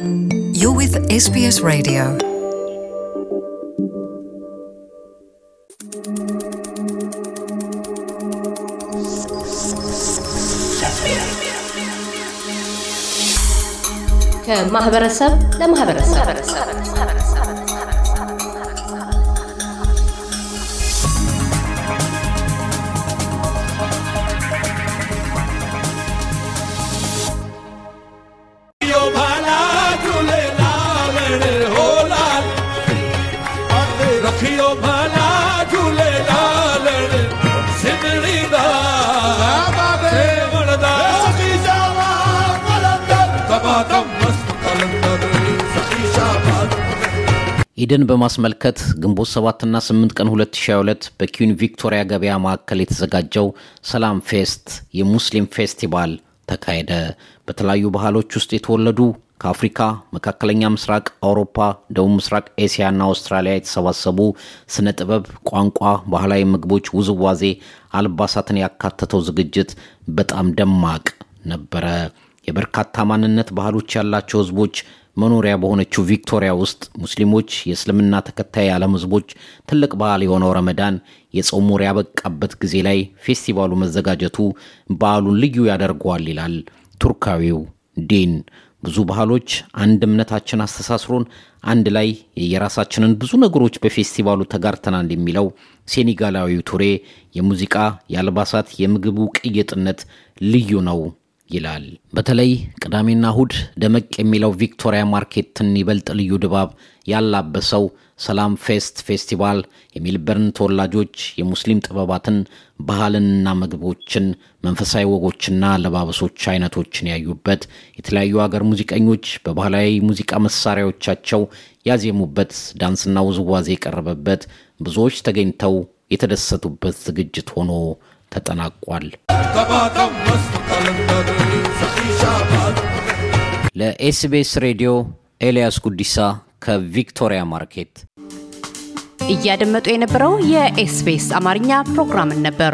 You're with SBS Radio. ከማህበረሰብ ለማህበረሰብ ኢድን በማስመልከት ግንቦት 7ና 8 ቀን 2022 በ Queen Victoria ገበያ ማዕከል የተዘጋጀው ሰላም Fest የሙስሊም ፌስቲቫል ተካሄደ። በተለያዩ ባህሎች ውስጥ የተወለዱ ከአፍሪካ፣ መካከለኛ ምስራቅ፣ አውሮፓ፣ ደቡብ ምስራቅ ኤስያና አውስትራሊያ የተሰባሰቡ ስነ ጥበብ፣ ቋንቋ፣ ባህላዊ ምግቦች፣ ውዝዋዜ፣ አልባሳትን ያካተተው ዝግጅት በጣም ደማቅ ነበረ። የበርካታ ማንነት ባህሎች ያላቸው ህዝቦች መኖሪያ በሆነችው ቪክቶሪያ ውስጥ ሙስሊሞች፣ የእስልምና ተከታይ የዓለም ህዝቦች ትልቅ በዓል የሆነው ረመዳን የጾም ወር ያበቃበት ጊዜ ላይ ፌስቲቫሉ መዘጋጀቱ በዓሉን ልዩ ያደርገዋል ይላል ቱርካዊው ዲን። ብዙ ባህሎች አንድ እምነታችን አስተሳስሮን አንድ ላይ የራሳችንን ብዙ ነገሮች በፌስቲቫሉ ተጋርተናል የሚለው ሴኔጋላዊው ቱሬ የሙዚቃ፣ የአልባሳት፣ የምግቡ ቅይጥነት ልዩ ነው ይላል። በተለይ ቅዳሜና እሁድ ደመቅ የሚለው Victoria Market ን ይበልጥ ልዩ ድባብ ያላበሰው ሰላም Fest ፌስቲቫል የሜልበርን ተወላጆች የሙስሊም ጥበባትን፣ ባህልንና ምግቦችን፣ መንፈሳዊ ወጎችና አለባበሶች አይነቶችን ያዩበት፣ የተለያዩ ሀገር ሙዚቀኞች በባህላዊ ሙዚቃ መሳሪያዎቻቸው ያዜሙበት፣ ዳንስና ውዝዋዜ የቀረበበት፣ ብዙዎች ተገኝተው የተደሰቱበት ዝግጅት ሆኖ ተጠናቋል። ለ SBS ሬዲዮ ኤልያስ ጉዲሳ ከ Victoria Market። እያደመጡ የነበረው የ SBS አማርኛ ፕሮግራምን ነበር።